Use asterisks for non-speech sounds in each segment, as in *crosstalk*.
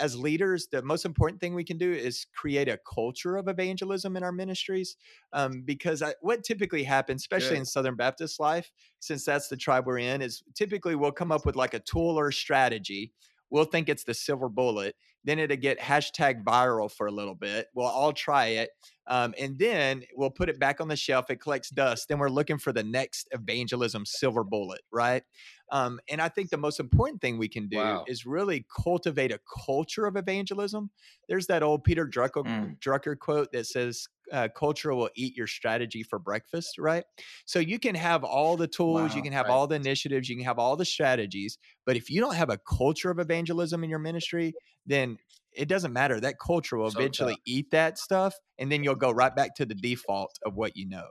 as leaders, the most important thing we can do is create a culture of evangelism in our ministries. Um, because I, what typically happens, especially Good. in Southern Baptist life, since that's the tribe we're in, is typically we'll come up with like a tool or a strategy. We'll think it's the silver bullet. Then it'll get hashtag viral for a little bit. We'll all try it. Um, and then we'll put it back on the shelf. It collects dust. Then we're looking for the next evangelism silver bullet, right? Um, and I think the most important thing we can do wow. is really cultivate a culture of evangelism. There's that old Peter Drucker, mm. Drucker quote that says, uh, culture will eat your strategy for breakfast, right? So you can have all the tools, wow, you can have right. all the initiatives, you can have all the strategies, but if you don't have a culture of evangelism in your ministry, then it doesn't matter. That culture will so eventually tough. eat that stuff, and then you'll go right back to the default of what you know.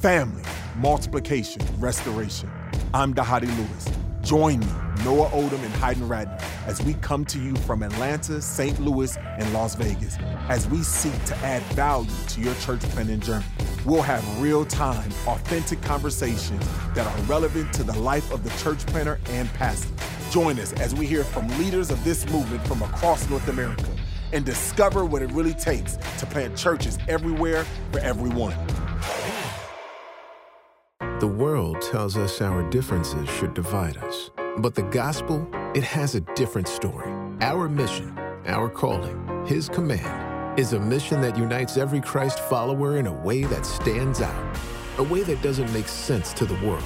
Family, multiplication, restoration. I'm Dhati Lewis. Join me, Noah Oldham and Heiden Ratner, as we come to you from Atlanta, St. Louis, and Las Vegas, as we seek to add value to your church planting journey. We'll have real time, authentic conversations that are relevant to the life of the church planter and pastor. Join us as we hear from leaders of this movement from across North America and discover what it really takes to plant churches everywhere for everyone. The world tells us our differences should divide us. But the gospel, it has a different story. Our mission, our calling, His command, is a mission that unites every Christ follower in a way that stands out, a way that doesn't make sense to the world.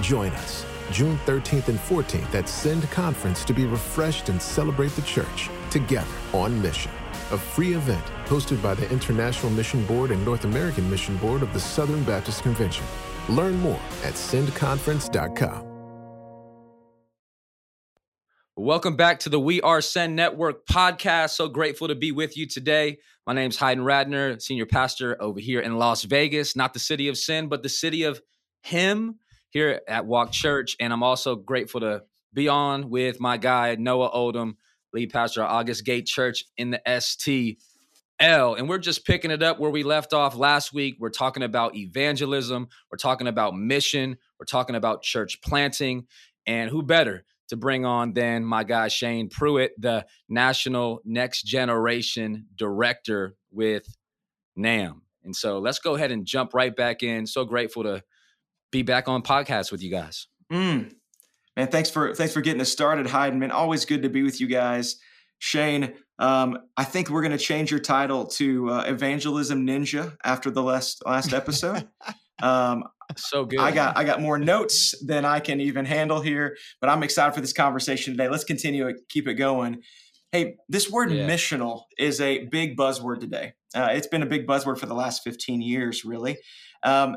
Join us June 13th and 14th at Send Conference to be refreshed and celebrate the church together on mission. A free event hosted by the International Mission Board and North American Mission Board of the Southern Baptist Convention. Learn more at sendconference.com. Welcome back to the We Are Send Network podcast. So grateful to be with you today. My name is Heiden Ratner, senior pastor over here in Las Vegas, not the city of sin, but the city of Him here at Walk Church. And I'm also grateful to be on with my guy, Noah Oldham, lead pastor of August Gate Church in the STL. And we're just picking it up where we left off last week. We're talking about evangelism, we're talking about mission, we're talking about church planting. And who better to bring on than my guy Shane Pruitt, the National Next Generation Director with NAMB. And so let's go ahead and jump right back in. So grateful to be back on podcast with you guys. Mm. Man, thanks for thanks for getting us started, Heiden. Man, always good to be with you guys. Shane, um, I think we're going to change your title to uh, Evangelism Ninja after the last last episode. *laughs* um, so good. I got I got more notes than I can even handle here, but I'm excited for this conversation today. Let's continue keep it going. Hey, this word yeah. missional is a big buzzword today. Uh, it's been a big buzzword for the last 15 years, really. Um,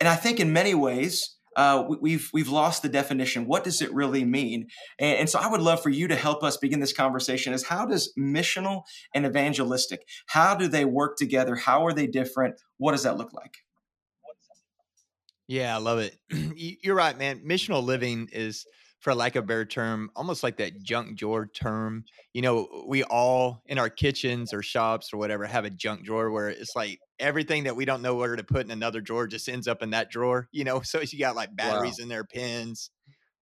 and I think in many ways, uh, we've we've lost the definition. What does it really mean? And, and, so I would love for you to help us begin this conversation. Is how does missional and evangelistic? How do they work together? How are they different? What does that look like? Yeah, I love it. *clears throat* You're right, man. Missional living is for lack of a better term, almost like that junk drawer term. You know, we all in our kitchens or shops or whatever have a junk drawer where it's like everything that we don't know where to put in another drawer just ends up in that drawer, you know. *laughs* So you got like batteries wow. in there, pins,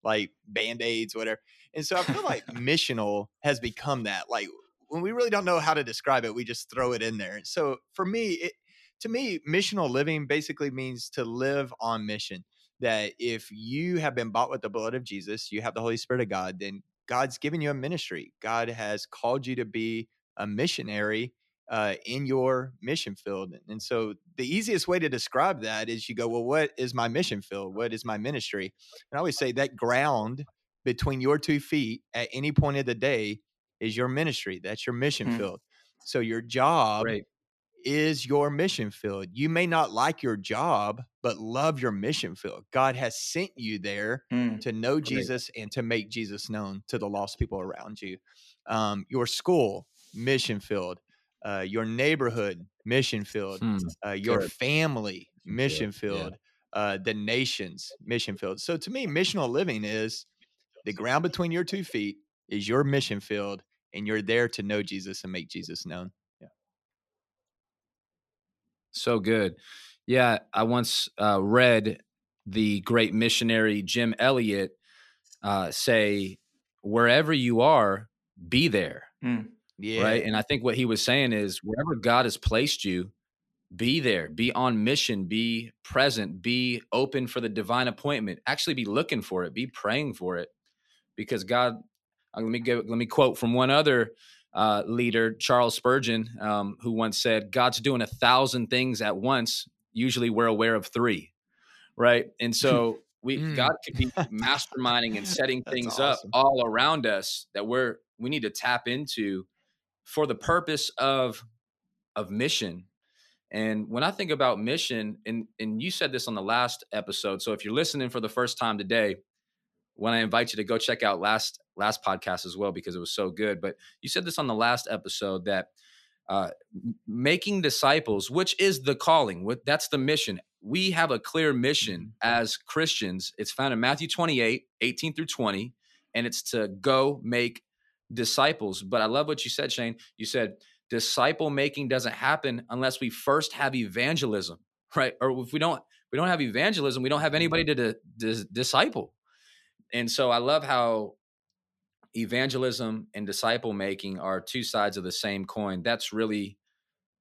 like band-aids, whatever. And so I feel like *laughs* missional has become that. Like when we really don't know how to describe it, we just throw it in there. So for me, it to me, missional living basically means to live on mission that if you have been bought with the blood of Jesus, you have the Holy Spirit of God, then God's given you a ministry. God has called you to be a missionary uh, in your mission field. And so the easiest way to describe that is you go, well, what is my mission field? What is my ministry? And I always say that ground between your two feet at any point of the day is your ministry. That's your mission mm-hmm. field. So your job right is your mission field. You may not like your job, but love your mission field. God has sent you there mm, to know great. Jesus and to make Jesus known to the lost people around you. Um, your school, mission field. Uh, your neighborhood, mission field. Hmm, uh, your good. family, mission yeah, field. Yeah. Uh, the nation's mission field. So to me, missional living is the ground between your two feet is your mission field, and you're there to know Jesus and make Jesus known. So good. Yeah, I once uh, read the great missionary Jim Elliot uh, say, "Wherever you are, be there. Mm. Yeah. Right. And I think what he was saying is wherever God has placed you, be there, be on mission, be present, be open for the divine appointment, actually be looking for it, be praying for it. Because God, uh, let me give, let me quote from one other uh, leader, Charles Spurgeon, um, who once said, God's doing a thousand things at once. Usually we're aware of three. Right. And so *laughs* we mm. God could be *laughs* masterminding and setting things awesome. up all around us that we're we need to tap into for the purpose of of mission. And when I think about mission, and and you said this on the last episode, so if you're listening for the first time today, when I invite you to go check out last last podcast as well because it was so good. But you said this on the last episode that uh, making disciples, which is the calling, what that's the mission. We have a clear mission mm-hmm. as Christians. It's found in Matthew 28, 18 through 20, and it's to go make disciples. But I love what you said, Shane. You said disciple making doesn't happen unless we first have evangelism, *laughs* right? Or if we don't, we don't have evangelism, we don't have anybody to, to disciple. And so I love how evangelism and disciple making are two sides of the same coin. That's really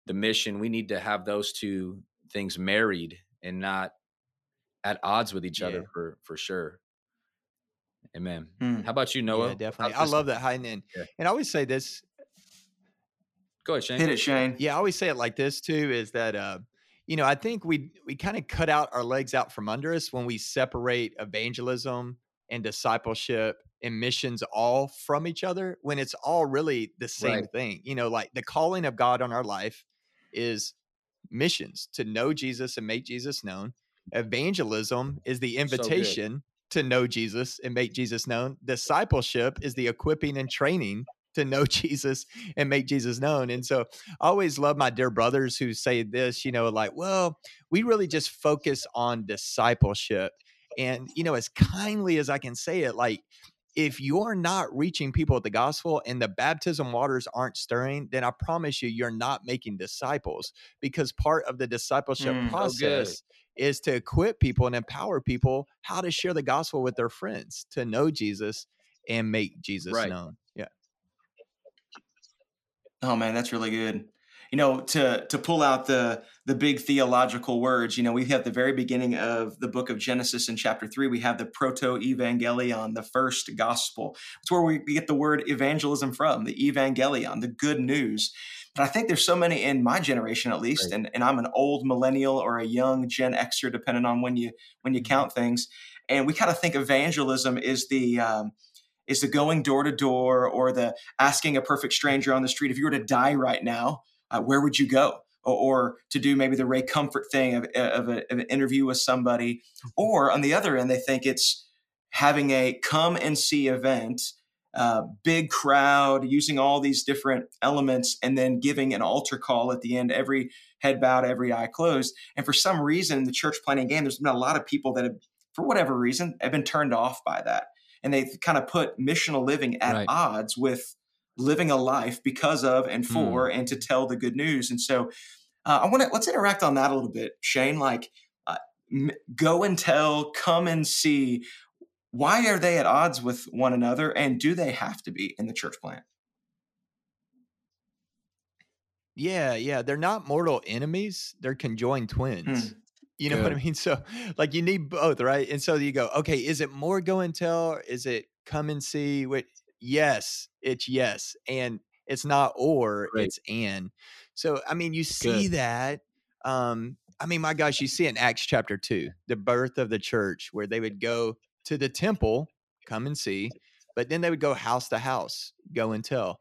the mission. We need to have those two things married and not at odds with each yeah. other for for sure. Amen. Hmm. How about you, Noah? Yeah, definitely. I love that Heiden. Yeah. And I always say this. Go ahead, Shane. Hit it, Shane. Yeah, I always say it like this too: is that uh, you know, I think we we kind of cut out our legs out from under us when we separate evangelism and discipleship and missions all from each other when it's all really the same right. thing. You know, like the calling of God on our life is missions to know Jesus and make Jesus known. Evangelism is the invitation so to know Jesus and make Jesus known. Discipleship is the equipping and training to know *laughs* Jesus and make Jesus known. And so I always love my dear brothers who say this, you know, like, well, we really just focus on discipleship. And, you know, as kindly as I can say it, like, if you're not reaching people with the gospel and the baptism waters aren't stirring, then I promise you, you're not making disciples because part of the discipleship mm, process is to equip people and empower people how to share the gospel with their friends, to know Jesus and make Jesus right. known. Yeah. Oh man, that's really good you know, to to pull out the the big theological words, you know, we have the very beginning of the book of Genesis in chapter three. We have the proto evangelion, the first gospel. It's where we get the word evangelism from, the evangelion, the good news. But I think there's so many in my generation, at least, right. and, and I'm an old millennial or a young Gen Xer, depending on when you when you mm-hmm. count things. And we kind of think evangelism is the um, is the going door to door or the asking a perfect stranger on the street if you were to die right now uh, where would you go? Or, or, to do maybe the Ray Comfort thing of, of, a, of an interview with somebody. Mm-hmm. Or on the other end, they think it's having a come and see event, uh, big crowd, using all these different elements, and then giving an altar call at the end, every head bowed, every eye closed. And for some reason, in the church planting game, there's been a lot of people that have, for whatever reason, have been turned off by that. And they've kind of put missional living at right. odds with living a life because of and for mm. and to tell the good news. And so uh, I want to let's interact on that a little bit, Shane. Like, uh, m- go and tell, come and see. Why are they at odds with one another, and do they have to be in the church plant? Yeah, yeah, they're not mortal enemies; they're conjoined twins. Hmm. You know Good. what I mean? *laughs* So, like, you need both, right? And so you go, okay, is it more go and tell, is it come and see? What yes, it's yes. And it's not or, Great. it's and. So, I mean, you see Good. that. Um, I mean, my gosh, you see in Acts chapter two, the birth of the church, where they would go to the temple, come and see, but then they would go house to house, go and tell.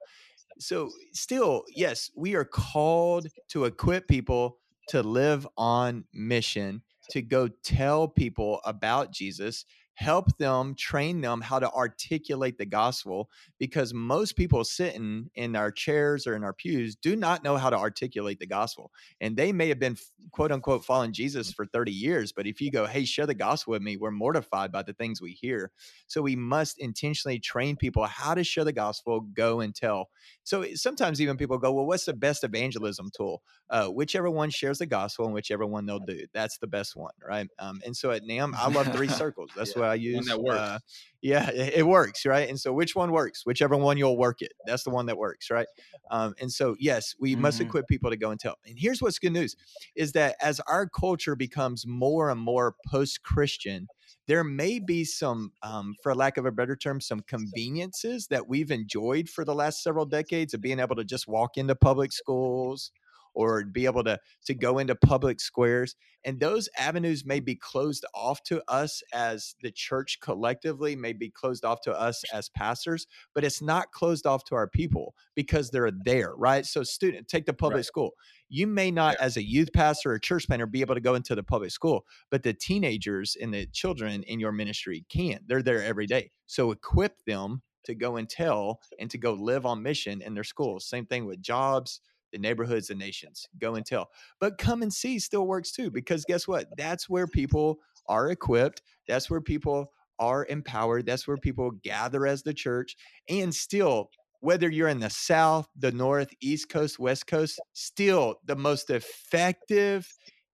So, still, yes, we are called to equip people to live on mission, to go tell people about Jesus, help them, train them how to articulate the gospel because most people sitting in our chairs or in our pews do not know how to articulate the gospel. And they may have been quote unquote following Jesus for 30 years, but if you go, hey, share the gospel with me, we're mortified by the things we hear. So we must intentionally train people how to share the gospel, go and tell. So sometimes even people go, well, what's the best evangelism tool? Uh, whichever one shares the gospel and whichever one they'll do. That's the best one, right? Um, and so at NAMB, I love three *laughs* circles. That's yeah. what I use. One that works. Uh, yeah, it, it, works, right? And so, which one works? Whichever one you'll work it. That's the one that works, right? Um, and so, yes, we mm-hmm. must equip people to go and tell. And here's what's good news: is that as our culture becomes more and more post-Christian, there may be some, um, for lack of a better term, some conveniences that we've enjoyed for the last several decades of being able to just walk into public schools or be able to to go into public squares and those avenues may be closed off to us as the church collectively may be closed off to us as pastors but it's not closed off to our people because they're there right? So student take the public right. school. You may not yeah. as a youth pastor or church planter be able to go into the public school but the teenagers and the children in your ministry can they're there every day. So equip them to go and tell and to go live on mission in their schools. Same thing with jobs neighborhoods and nations. Go and tell. But come and see still works too, because guess what? That's where people are equipped. That's where people are empowered. That's where people gather as the church. And still, whether you're in the South, the North, East Coast, West Coast, still the most effective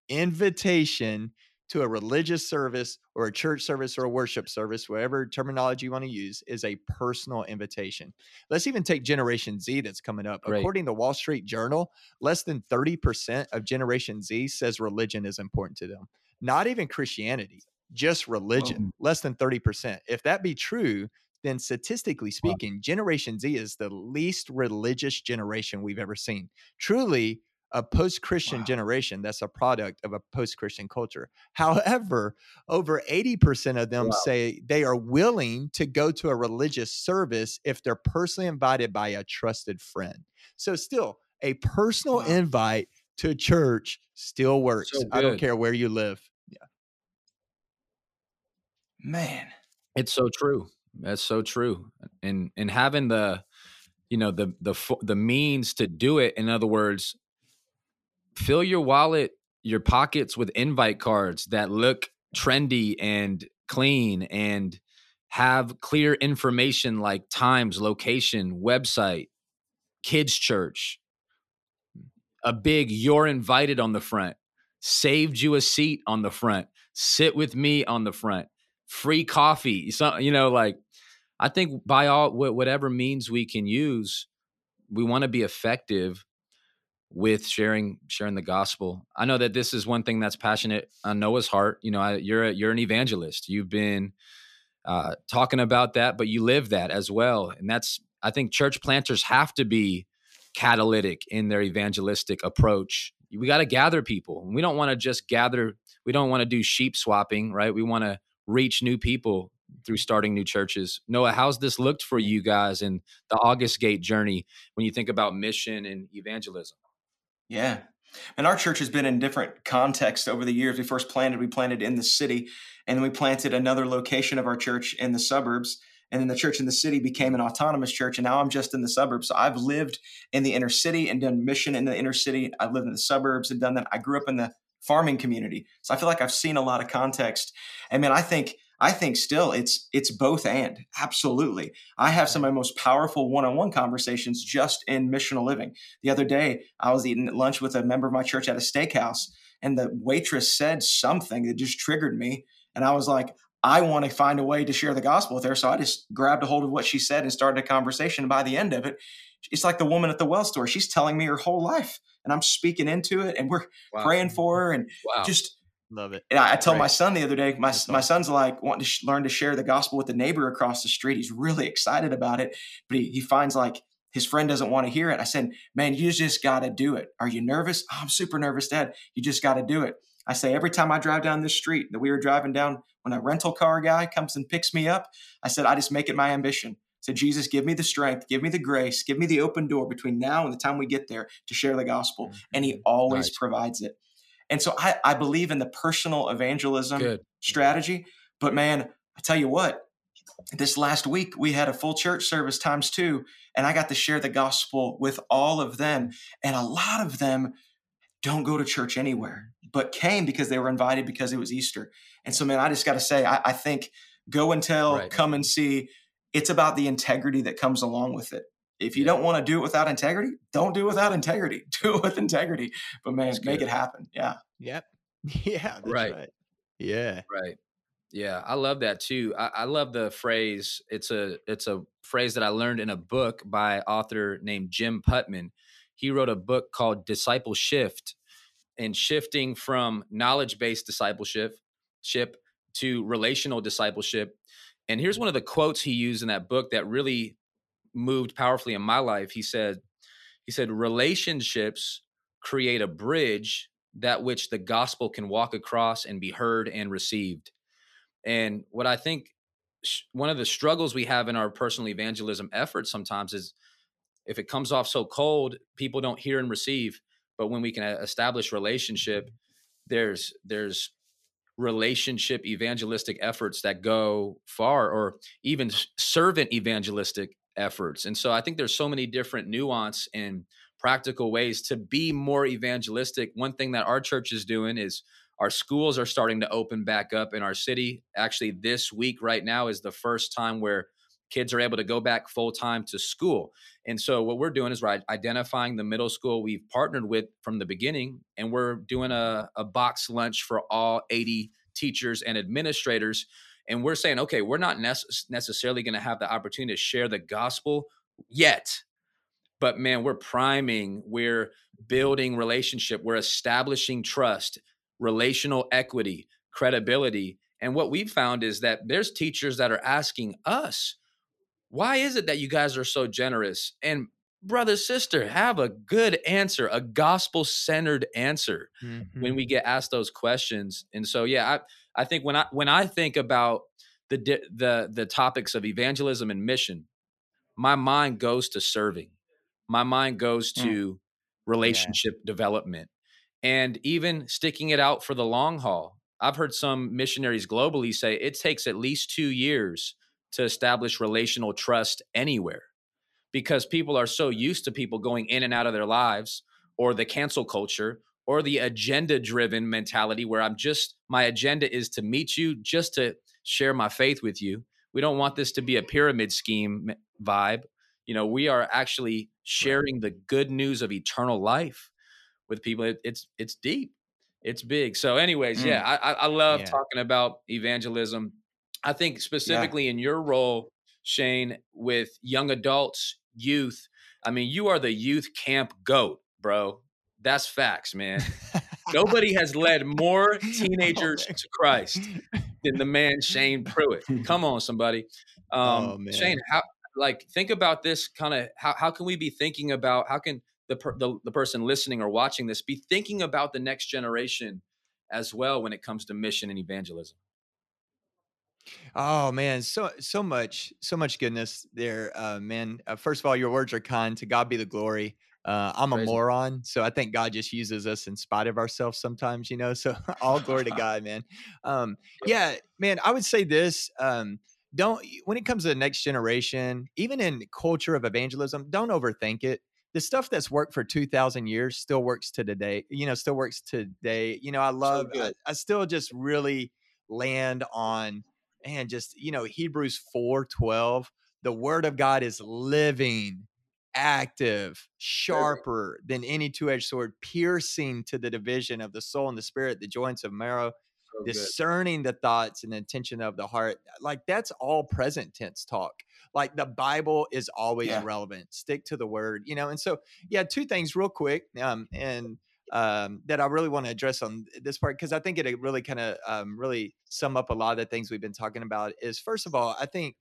invitation to a religious service or a church service or a worship service, whatever terminology you want to use, is a personal invitation. Let's even take Generation Z that's coming up. Right. According to the Wall Street Journal, less than 30% of Generation Z says religion is important to them. Not even Christianity, just religion, oh. less than 30%. If that be true, then statistically speaking, wow. Generation Z is the least religious generation we've ever seen. Truly, a post Christian wow. generation that's a product of a post Christian culture. However, over 80% of them wow. say they are willing to go to a religious service if they're personally invited by a trusted friend. So, still, a personal wow. invite to church still works. So I don't care where you live. Yeah. Man, it's so true. That's so true. And and having the you know the the the means to do it in other words fill your wallet, your pockets with invite cards that look trendy and clean and have clear information like times, location, website, kids' church, a big you're invited on the front, saved you a seat on the front, sit with me on the front, free coffee. So, you know, like I think by all whatever means we can use, we want to be effective with sharing sharing the gospel. I know that this is one thing that's passionate on Noah's heart. You know, I, you're a, you're an evangelist. You've been uh, talking about that, but you live that as well, and that's I think church planters have to be catalytic in their evangelistic approach. We got to gather people. We don't want to just gather. We don't want to do sheep swapping, right? We want to reach new people through starting new churches. Noah, how's this looked for you guys in the August Gate journey when you think about mission and evangelism? Yeah. And our church has been in different contexts over the years. We first planted, we planted in the city, and then we planted another location of our church in the suburbs. And then the church in the city became an autonomous church. And now I'm just in the suburbs. So I've lived in the inner city and done mission in the inner city. I've lived in the suburbs and done that. I grew up in the farming community. So I feel like I've seen a lot of context. And man, I think I think still it's it's both and absolutely. I have some of my most powerful one-on-one conversations just in missional living. The other day, I was eating lunch with a member of my church at a steakhouse, and the waitress said something that just triggered me, and I was like, I want to find a way to share the gospel with her. So I just grabbed a hold of what she said and started a conversation. And by the end of it, it's like the woman at the well store. She's telling me her whole life, and I'm speaking into it, and we're wow. praying for her, and wow. just Love it. And I, I told my son the other day, my, my son's like wanting to sh- learn to share the gospel with the neighbor across the street. He's really excited about it, but he, he finds like his friend doesn't want to hear it. I said, man, you just got to do it. Are you nervous? Oh, I'm super nervous, dad. You just got to do it. I say, every time I drive down this street that we were driving down, when a rental car guy comes and picks me up, I said, I just make it my ambition. Said, Jesus, give me the strength, give me the grace, give me the open door between now and the time we get there to share the gospel. Mm-hmm. And he always nice. provides it. And so I, I believe in the personal evangelism Good. strategy. But man, I tell you what, this last week we had a full church service times two, and I got to share the gospel with all of them. And a lot of them don't go to church anywhere, but came because they were invited because it was Easter. And so, man, I just got to say, I, I, think go and tell, right. come and see. It's about the integrity that comes along with it. If you yeah. don't want to do it without integrity, don't do it without integrity. *laughs* Do it with integrity. But man, make it happen. Yeah. Yep. *laughs* Yeah. right. right. Yeah. Right. Yeah, I love that too. I, I, love the phrase. It's a it's a phrase that I learned in a book by author named Jim Putman. He wrote a book called Disciple Shift, and shifting from knowledge based discipleship ship to relational discipleship. And here's one of the quotes he used in that book that really moved powerfully in my life. He said, he said, relationships create a bridge that which the gospel can walk across and be heard and received. And what I think one of the struggles we have in our personal evangelism efforts sometimes is if it comes off so cold, people don't hear and receive. But when we can establish relationship, there's there's relationship evangelistic efforts that go far or even servant evangelistic efforts. And so I think there's so many different nuance and practical ways to be more evangelistic. One thing that our church is doing is our schools are starting to open back up in our city. Actually, this week right now is the first time where kids are able to go back full time to school. And so what we're doing is we're identifying the middle school we've partnered with from the beginning, and we're doing a, a box lunch for all 80 teachers and administrators. And we're saying, okay, we're not nece- necessarily going to have the opportunity to share the gospel yet, but man, we're priming, we're building relationship, we're establishing trust, relational equity, credibility. And what we've found is that there's teachers that are asking us, why is it that you guys are so generous? And brother, sister, have a good answer, a gospel centered answer mm-hmm. when we get asked those questions. And so, yeah, I, I think when I when I think about the the the topics of evangelism and mission, my mind goes to serving. My mind goes mm. to mm. relationship yeah. development and even sticking it out for the long haul. I've heard some missionaries globally say it takes at least two years to establish relational trust anywhere because people are so used to people going in and out of their lives or the cancel culture or the agenda driven mentality where I'm just, my agenda is to meet you just to share my faith with you. We don't want this to be a pyramid scheme vibe. You know, we are actually sharing the good news of eternal life with people. It, it's, it's deep. It's big. So, anyways, mm. yeah, I, I love yeah. talking about evangelism I think specifically yeah. in your role, Shane, with young adults, youth. I mean, you are the youth camp goat, bro. That's facts, man. *laughs* Nobody has led more *laughs* teenagers oh, to Christ than the man Shane Pruitt. Come on, somebody. Um, oh, Shane, how like think about this kind of how how can we be thinking about how can the, per, the the person listening or watching this be thinking about the next generation as well when it comes to mission and evangelism? Oh man, so so much, so much goodness there, uh, man. Uh, first of all, your words are kind. To God be the glory. Uh, I'm Crazy. a moron, so I think God just uses us in spite of ourselves sometimes, you know. So *laughs* all glory to *laughs* God, man. Um, yeah, man. I would say this. Um, don't when it comes to the next generation, even in culture of evangelism, don't overthink it. The stuff that's worked for two thousand years still works to today. You know, still works today. You know, I love. So I, I still just really land on and just you know hebrews 4 12 the word of god is living active sharper than any two-edged sword piercing to the division of the soul and the spirit the joints of marrow so discerning good. the thoughts and the intention of the heart like that's all present tense talk like the bible is always yeah. relevant stick to the word you know and so yeah two things real quick um and um, that I really want to address on this part because I think it really kind of um, really sum up a lot of the things we've been talking about. Is first of all, I think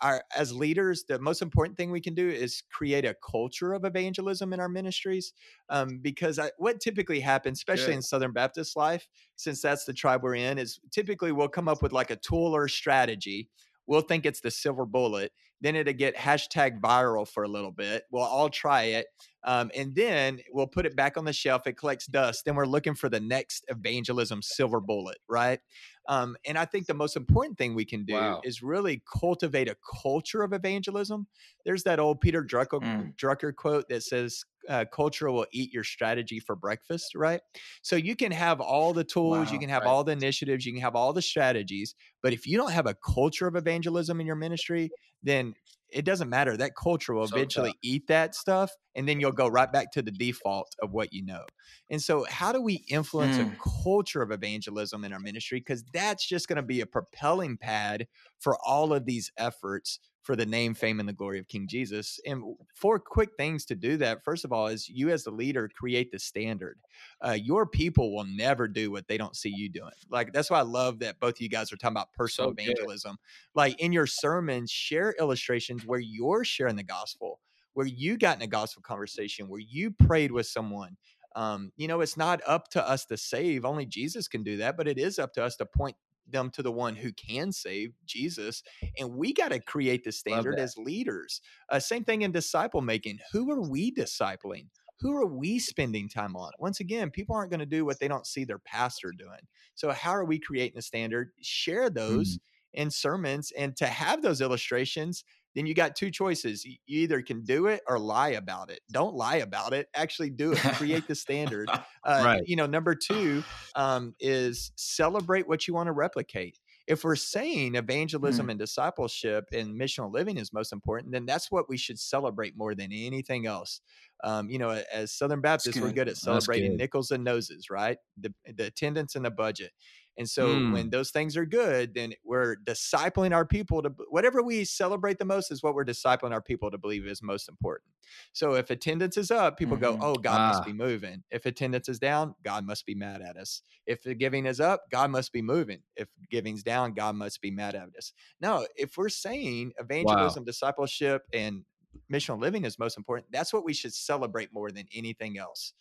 our as leaders, the most important thing we can do is create a culture of evangelism in our ministries. Um, because I, what typically happens, especially in Southern Baptist life, since that's the tribe we're in, is typically we'll come up with like a tool or strategy. We'll think it's the silver bullet. Then it'll get hashtag viral for a little bit. We'll all try it. Um, and then we'll put it back on the shelf. It collects dust. Then we're looking for the next evangelism silver bullet, right? Um, and I think the most important thing we can do wow. is really cultivate a culture of evangelism. There's that old Peter Drucker, mm. Drucker quote that says, uh, culture will eat your strategy for breakfast, right? So you can have all the tools, wow, you can have right. all the initiatives, you can have all the strategies, but if you don't have a culture of evangelism in your ministry, then it doesn't matter. That culture will So eventually tough. eat that stuff, and then you'll go right back to the default of what you know. And so, how do we influence Mm. a culture of evangelism in our ministry? Because that's just going to be a propelling pad for all of these efforts for the name, fame, and the glory of King Jesus. And four quick things to do that. First of all, is you as the leader create the standard. Uh, your people will never do what they don't see you doing. Like that's why I love that both of you guys are talking about personal So evangelism. Like in your sermons, share illustrations where you're sharing the gospel, where you got in a gospel conversation, where you prayed with someone. Um, you know, it's not up to us to save. Only Jesus can do that, but it is up to us to point them to the one who can save, Jesus. And we got to create the standard as leaders. Uh, same thing in disciple making. Who are we discipling? Who are we spending time on? Once again, people aren't going to do what they don't see their pastor doing. So, how are we creating the standard? Share those in sermons and to have those illustrations then you got two choices you either can do it or lie about it don't lie about it actually do it create the standard *laughs* uh, Right. you know number two um, is celebrate what you want to replicate if we're saying evangelism and discipleship and missional living is most important then that's what we should celebrate more than anything else um, you know as southern baptists we're good. good at celebrating good. nickels and noses right the, the attendance and the budget and so Mm. when those things are good, then we're discipling our people to whatever we celebrate the most is what we're discipling our people to believe is most important. So if attendance is up, people go, Mhm. "Oh, God Ah. must be moving." If attendance is down, God must be mad at us. If the giving is up, God must be moving. If giving's down, God must be mad at us. No, if we're saying evangelism, discipleship, and missional living is most important, that's what we should celebrate more than anything else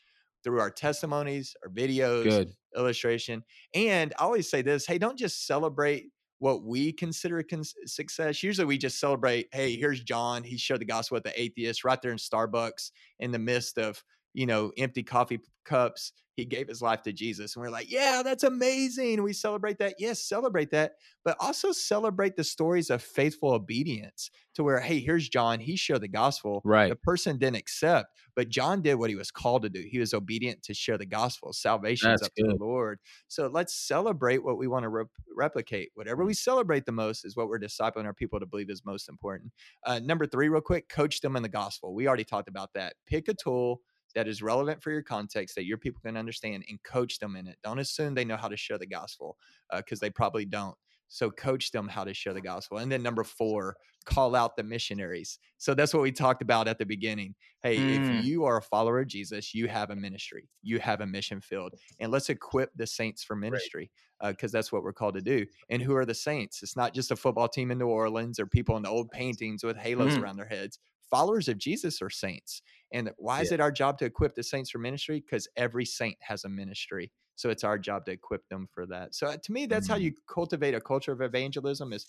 through our testimonies, our videos, Good. illustration. And I always say this hey, don't just celebrate what we consider a cons- success. Usually we just celebrate, hey, here's John. He shared the gospel with the atheist right there in Starbucks in the midst of, you know, empty coffee cups. He gave his life to Jesus. And we're like, yeah, that's amazing. We celebrate that. Yes, celebrate that. But also celebrate the stories of faithful obedience to where, hey, here's John. He shared the gospel. Right. The person didn't accept, but John did what he was called to do. He was obedient to share the gospel. Salvation is up to the. Lord. So let's celebrate what we want to rep- replicate. Whatever we celebrate the most is what we're discipling our people to believe is most important. Uh, number three, real quick, coach them in the gospel. We already talked about that. Pick a tool that is relevant for your context that your people can understand and coach them in it. Don't assume they know how to share the gospel because they probably don't. So coach them how to share the gospel. And then number four, call out the missionaries. So that's what we talked about at the beginning. Hey, Mm. if you are a follower of Jesus, you have a ministry, you have a mission field, and let's equip the saints for ministry because that's what we're called to do. And who are the saints? It's not just a football team in New Orleans or people in the old paintings with halos Mhm. around their heads. Followers of Jesus are saints. And why is it our job to equip the saints for ministry? Because every saint has a ministry. So it's our job to equip them for that. So uh, to me, that's how you cultivate a culture of evangelism is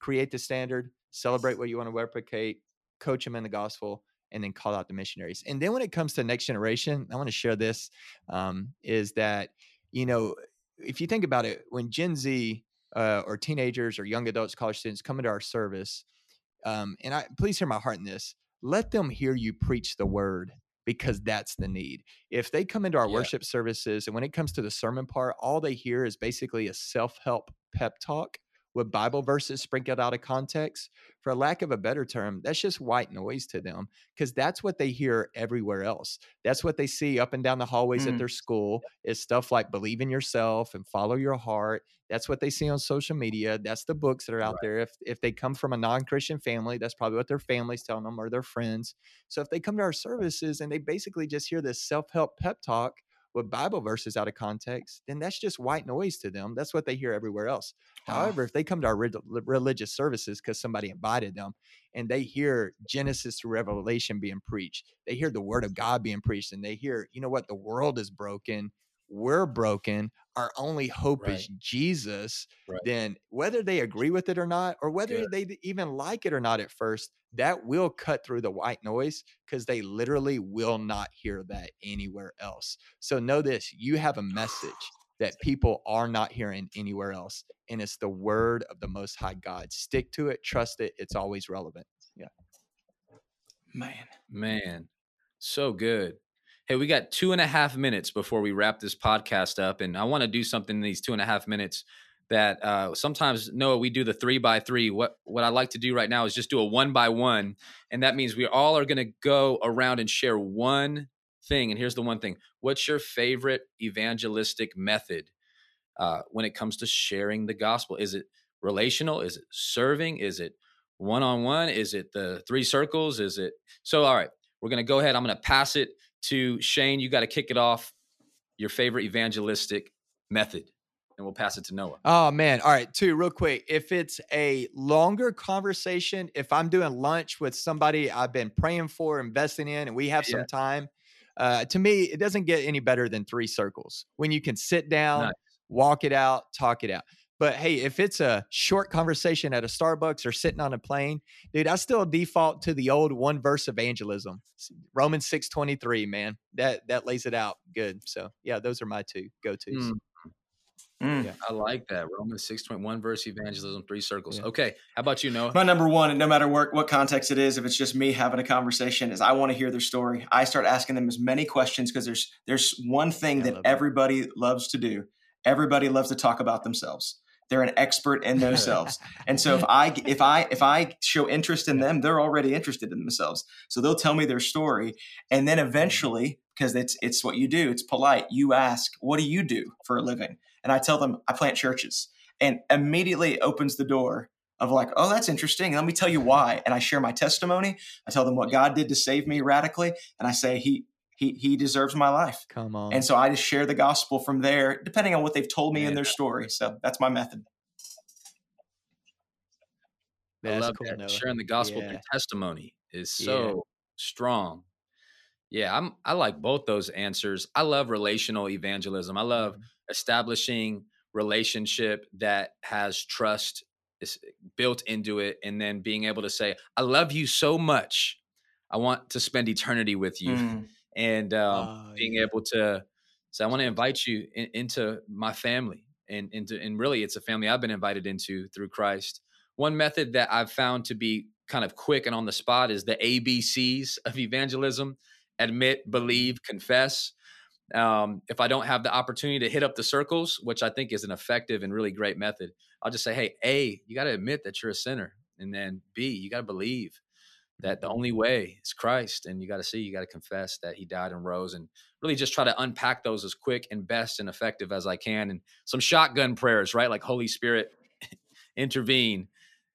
create the standard, celebrate what you want to replicate, coach them in the gospel, and then call out the missionaries. And then when it comes to next generation, I want to share this um, is that, you know, if you think about it, when Gen Z uh, or teenagers or young adults, college students come into our service, um, and I please hear my heart in this, let them hear you preach the word because that's the need. If they come into our Yeah. worship services and when it comes to the sermon part, all they hear is basically a self help pep talk with Bible verses sprinkled out of context. For lack of a better term, that's just white noise to them because that's what they hear everywhere else. That's what they see up and down the hallways at Mm. their school is stuff like believe in yourself and follow your heart. That's what they see on social media. That's the books that are out there. If if they come from a non-Christian family, that's probably what their family's telling them or their friends. So if they come to our services and they basically just hear this self-help pep talk with Bible verses out of context, then that's just white noise to them. That's what they hear everywhere else. Wow. However, ah. if they come to our re- religious services because somebody invited them and they hear Genesis to Revelation being preached, they hear the word of God being preached, and they hear, you know what, the world is broken, we're broken, our only hope is Jesus, Right. then whether they agree with it or not, or whether Good. they even like it or not at first, that will cut through the white noise because they literally will not hear that anywhere else. So know this you have a message that *sighs* people are not hearing anywhere else. And it's the word of the Most High God. Stick to it, trust it. It's always relevant. Yeah. Man. Man, so good. Hey, we got two and a half minutes before we wrap this podcast up, and I want to do something in these two and a half minutes that uh, sometimes Noah we do the three by three. What what I like to do right now is just do a one by one, and that means we all are going to go around and share one thing. And here's the one thing: What's your favorite evangelistic method uh, when it comes to sharing the gospel? Is it relational? Is it serving? Is it one on one? Is it the three circles? Is it so? All right, we're going to go ahead. I'm going to pass it to Shane. You got to kick it off. Your favorite evangelistic method and we'll pass it to Noah. Oh man. All right, two real quick. If it's a longer conversation, if I'm doing lunch with somebody I've been praying for, investing in, and we have some time, uh, to me, it doesn't get any better than three circles when you can sit down, nice. walk it out, talk it out. But hey, if it's a short conversation at a Starbucks or sitting on a plane, dude, I still default to the old one verse evangelism. Romans 6:23, man. That that lays it out good. So, yeah, those are my two go-tos. Mm. Mm. Yeah, I like that. Romans 6.1 verse evangelism, three circles. Yeah. Okay. How about you, Noah? My number one, no matter what, what context it is, if it's just me having a conversation, is I want to hear their story. I start asking them as many questions because there's there's one thing that everybody that. loves to do. Everybody loves to talk about themselves. They're an expert in themselves. *laughs* and so if I if I if I show interest in them, they're already interested in themselves. So they'll tell me their story. And then eventually, mm-hmm. because it's it's what you do, it's polite, you ask, what do you do for a living? and I tell them I plant churches, and immediately opens the door of like, oh, that's interesting. Let me tell you why. And I share my testimony. I tell them what God did to save me radically, and I say he he he deserves my life. Come on. And so I just share the gospel from there, depending on what they've told me yeah. in their story. So that's my method. That's I love cool, that. Noah. Sharing the gospel yeah. through testimony is so yeah. strong. Yeah, I'm I like both those answers. I love relational evangelism. I love mm-hmm establishing relationship that has trust is built into it and then being able to say i love you so much i want to spend eternity with you mm. And um, oh, being yeah. able to say i want to invite you in, into my family and into and really it's a family i've been invited into through christ one method that i've found to be kind of quick and on the spot is the abcs of evangelism admit believe confess um, if I don't have the opportunity to hit up the circles, which I think is an effective and really great method, I'll just say, hey, A, you got to admit that you're a sinner. And then B, you got to believe that the only way is Christ. And you got to see, you got to confess that he died and rose and really just try to unpack those as quick and best and effective as I can. And some shotgun prayers, right? Like Holy Spirit *laughs* intervene.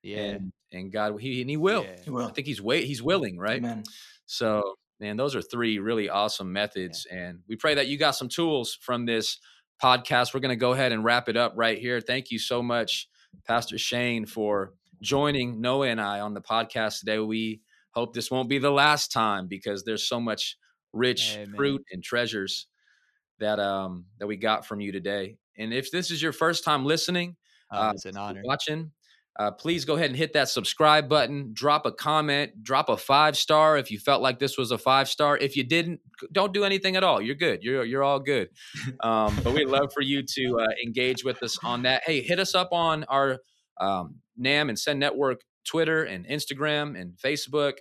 Yeah. And, and God, he, and he will. Yeah. he will. I think he's wait, he's willing, right? Amen. So man, those are three really awesome methods. Yeah. And we pray that you got some tools from this podcast. We're going to go ahead and wrap it up right here. Thank you so much, Pastor Shane, for joining Noah and I on the podcast today. We hope this won't be the last time because there's so much rich Amen. fruit and treasures that um that we got from you today. And if this is your first time listening, oh, uh, it's an honor. Watching, uh, please go ahead and hit that subscribe button. Drop a comment. Drop a five star if you felt like this was a five star. If you didn't, don't do anything at all. You're good. You're you're all good. Um, but we'd love for you to uh, engage with us on that. Hey, hit us up on our um, NAMB and Send Network Twitter and Instagram and Facebook.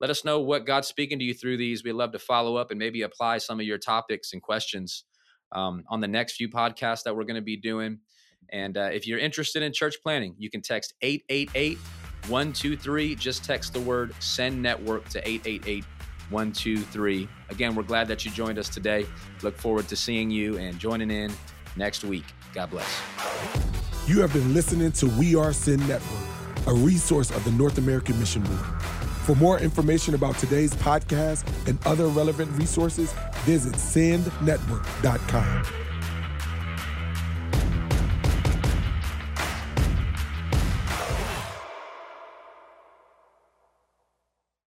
Let us know what God's speaking to you through these. We'd love to follow up and maybe apply some of your topics and questions um, on the next few podcasts that we're going to be doing. And uh, if you're interested in church planting, you can text 888 123. Just text the word send network to 888 123. Again, we're glad that you joined us today. Look forward to seeing you and joining in next week. God bless. You have been listening to We Are Send Network, a resource of the North American Mission Board. For more information about today's podcast and other relevant resources, visit sendnetwork.com.